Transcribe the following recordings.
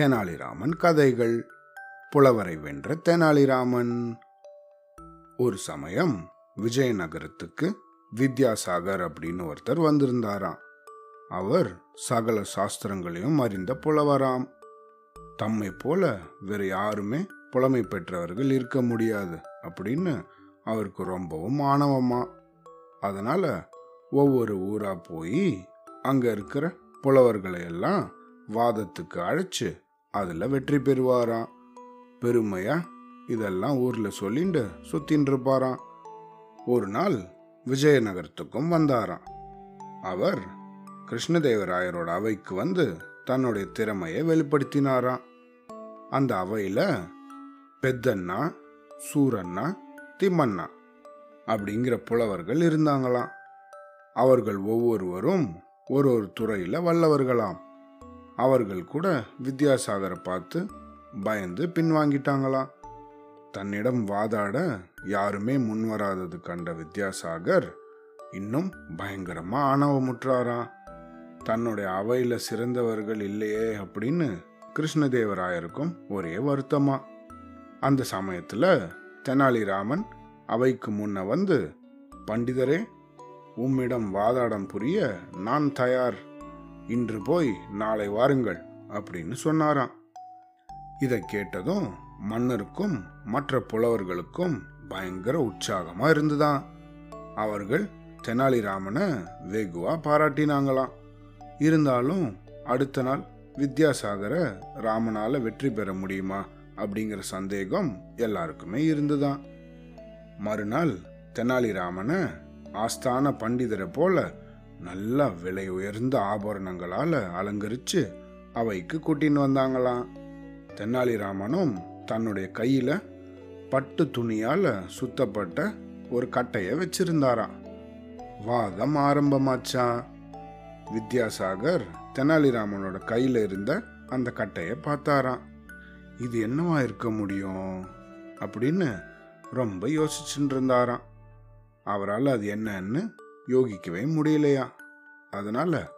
தெனாலிராமன் கதைகள். புலவரை வென்ற தெனாலிராமன். ஒரு சமயம் விஜயநகரத்துக்கு வித்யாசாகர் அப்படின்னு ஒருத்தர் வந்திருந்தாராம். அவர் சகல சாஸ்திரங்களையும் அறிந்த புலவராம். தம்மை போல வேறு யாருமே புலமை பெற்றவர்கள் இருக்க முடியாது அப்படின்னு அவருக்கு ரொம்பவும் ஆணவமா. அதனால ஒவ்வொரு ஊரா போய் அங்க இருக்கிற புலவர்களை எல்லாம் வாதத்துக்கு அழைச்சு அதில் வெற்றி பெறுவாராம். பெருமையா? இதெல்லாம் ஊரில் சொல்லிண்டு சுத்தின்னு இருப்பாராம் ஒரு நாள் விஜயநகரத்துக்கும் வந்தாராம். அவர் கிருஷ்ணதேவராயரோட அவைக்கு வந்து தன்னுடைய திறமையை வெளிப்படுத்தினாராம். அந்த அவையில் பெத்தண்ணா சூரண்ணா திம்மண்ணா அப்படிங்கிற புலவர்கள் இருந்தாங்களாம். அவர்கள் ஒவ்வொருவரும் ஒரு ஒரு துறையில் வல்லவர்களாம். அவர்கள் கூட வித்யாசாகரை பார்த்து பயந்து பின்வாங்கிட்டாங்களாம் தன்னிடம் வாதாட யாருமே முன்வராதது கண்ட வித்யாசாகர் இன்னும் பயங்கரமா ஆணவமுற்றாரா? தன்னுடைய அவையில சிறந்தவர்கள் இல்லையே அப்படின்னு கிருஷ்ணதேவராயருக்கும் ஒரே வருத்தமா. அந்த சமயத்துல தெனாலிராமன் அவைக்கு முன்ன வந்து பண்டிதரே உம்மிடம் வாதாடம் புரிய நான் தயார். இன்று போய் நாளை வாருங்கள் அப்படின்னு சொன்னாராம். இதை கேட்டதும் மன்னருக்கும் மற்ற புலவர்களுக்கும் பயங்கர உற்சாகமா இருந்துதான். அவர்கள் தெனாலிராமனை வெகுவா பாராட்டினாங்களாம். இருந்தாலும் அடுத்த நாள் வித்யாசாகரை ராமனால வெற்றி பெற முடியுமா அப்படிங்கிற சந்தேகம் எல்லாருக்குமே இருந்துதான். மறுநாள் தெனாலிராமனை ஆஸ்தான பண்டிதரை போல நல்ல விலை உயர்ந்த ஆபரணங்களால அலங்கரிச்சு அவைக்கு கூட்டின்னு வந்தாங்களாம். தெனாலிராமனும் தன்னுடைய கையில பட்டு துணியால சுத்தப்பட்ட ஒரு கட்டைய வச்சிருந்தாராம். வாதம் ஆரம்பமாச்சான் வித்யாசாகர் தெனாலிராமனோட கையில இருந்த அந்த கட்டைய பார்த்தாராம். இது என்னவா இருக்க முடியும்? அப்படின்னு ரொம்ப யோசிச்சுட்டு இருந்தாராம். அவரால் அது என்னன்னு யோகிக்கவே முடியலையா? அதனால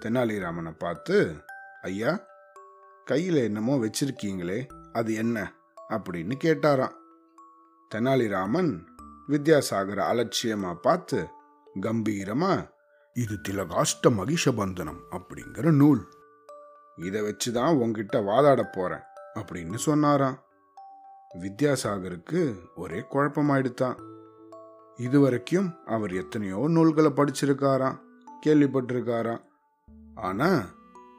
தெனாலிராமனை பார்த்து ஐயா கையில் என்னமோ வச்சிருக்கீங்களே அது என்ன? அப்படின்னு கேட்டாராம். தெனாலிராமன் வித்யாசாகரை அலட்சியமா பார்த்து கம்பீரமா இது திலகாஷ்ட மகிஷபந்தனம் அப்படிங்கிற நூல். இதை வச்சு தான் உங்ககிட்ட வாதாட போறேன் அப்படின்னு சொன்னாராம். வித்யாசாகருக்கு ஒரே குழப்பமாயிடுத்தான். இதுவரைக்கும் அவர் எத்தனையோ நூல்களை படிச்சிருக்காராம் கேள்விப்பட்டிருக்காராம். ஆனா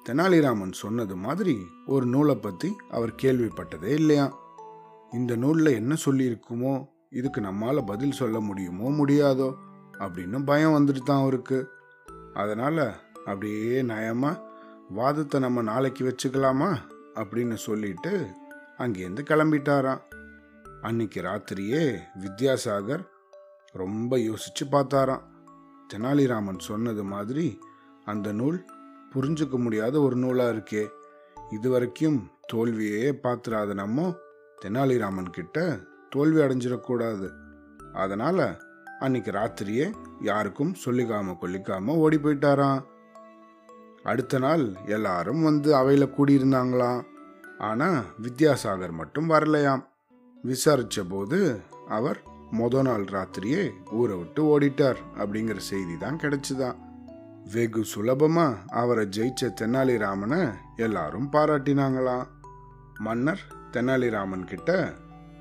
தெனாலிராமன் சொன்னது மாதிரி ஒரு நூலை பத்தி அவர் கேள்விப்பட்டதே இல்லையா? இந்த நூல்ல என்ன சொல்லியிருக்குமோ இதுக்கு நம்மால பதில் சொல்ல முடியுமோ முடியாதோ அப்படின்னு பயம் வந்துட்டு தான் அவருக்கு. அதனால அப்படியே நயமா வாதத்தை நம்ம நாளைக்கு வச்சுக்கலாமா? அப்படின்னு சொல்லிட்டு அங்கேருந்து கிளம்பிட்டாராம். அன்னைக்கு ராத்திரியே வித்யாசாகர் ரொம்ப யோசிச்சு பார்த்தாராம். தெனாலிராமன் சொன்னது மாதிரி அந்த நூல் புரிஞ்சுக்க முடியாத ஒரு நூலா இருக்கே. இதுவரைக்கும் தோல்வியே பார்த்துறாத நம்ம தெனாலிராமன் கிட்ட தோல்வி அடைஞ்சிடக்கூடாது அதனால அன்னைக்கு ராத்திரியே யாருக்கும் சொல்லிக்காம கொல்லிக்காம ஓடி போயிட்டாராம். அடுத்த நாள் எல்லாரும் வந்து அவையில கூடியிருந்தாங்களாம். ஆனா வித்யாசாகர் மட்டும் வரலையாம். விசாரிச்ச போது அவர் மொத நாள் ராத்திரியே ஊரை விட்டு ஓடிட்டார் அப்படிங்கிற செய்தி தான் கிடைச்சுதான் வெகு சுலபமா அவரை ஜெயிச்ச தெனாலிராமனை எல்லாரும் பாராட்டினாங்களாம் மன்னர் தெனாலிராமன் கிட்ட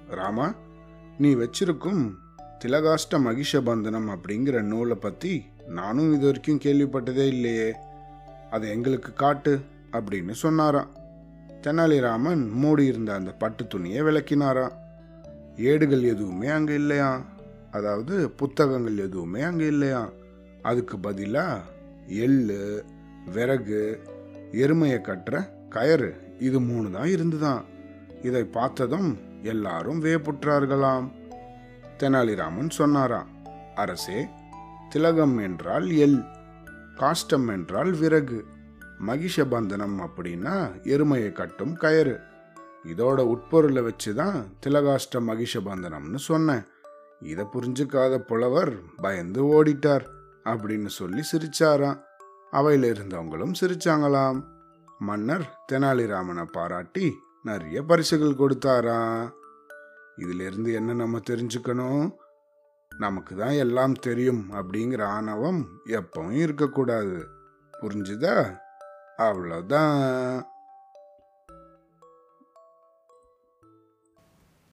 ராமா நீ வச்சிருக்கும் திலகாஷ்ட மகிஷபந்தனம் அப்படிங்கிற நூலை பத்தி நானும் இது வரைக்கும் கேள்விப்பட்டதே இல்லையே. அதை எங்களுக்கு காட்டு அப்படின்னு சொன்னாராம். தெனாலிராமன் மூடியிருந்த அந்த பட்டு துணியை விளக்கினாராம். ஏடுகள் எதுவுமே அங்கே இல்லையா? அதாவது புத்தகங்கள் எதுவுமே அங்கே இல்லையா? அதுக்கு பதிலாக எள்ளு விறகு எருமையை கட்டுற கயறு இது மூணு தான் இருந்துதான். இதை பார்த்ததும் எல்லாரும் வேப்புற்றார்களாம். தெனாலிராமன் சொன்னாராம் அரசே திலகம் என்றால் எள் காஷ்டம் என்றால் விறகு. மகிஷபந்தனம் அப்படின்னா எருமையை கட்டும் கயறு. இதோட உட்பொருளை வச்சு தான் திலகாஷ்ட மகிஷபந்தனம்னு சொன்னேன். இதை புரிஞ்சுக்காத புலவர் பயந்து ஓடிட்டார் அப்படின்னு சொல்லி சிரிச்சாராம். அவையில இருந்தவங்களும் சிரிச்சாங்களாம். மன்னர் தெனாலிராமனை பாராட்டி நிறைய பரிசுகள் கொடுத்தாராம். இதிலிருந்து என்ன நம்ம தெரிஞ்சுக்கணும்? நமக்கு தான் எல்லாம் தெரியும் அப்படிங்கிற ஆணவம் எப்பவும் இருக்கக்கூடாது. புரிஞ்சுதா? அவ்வளோதான்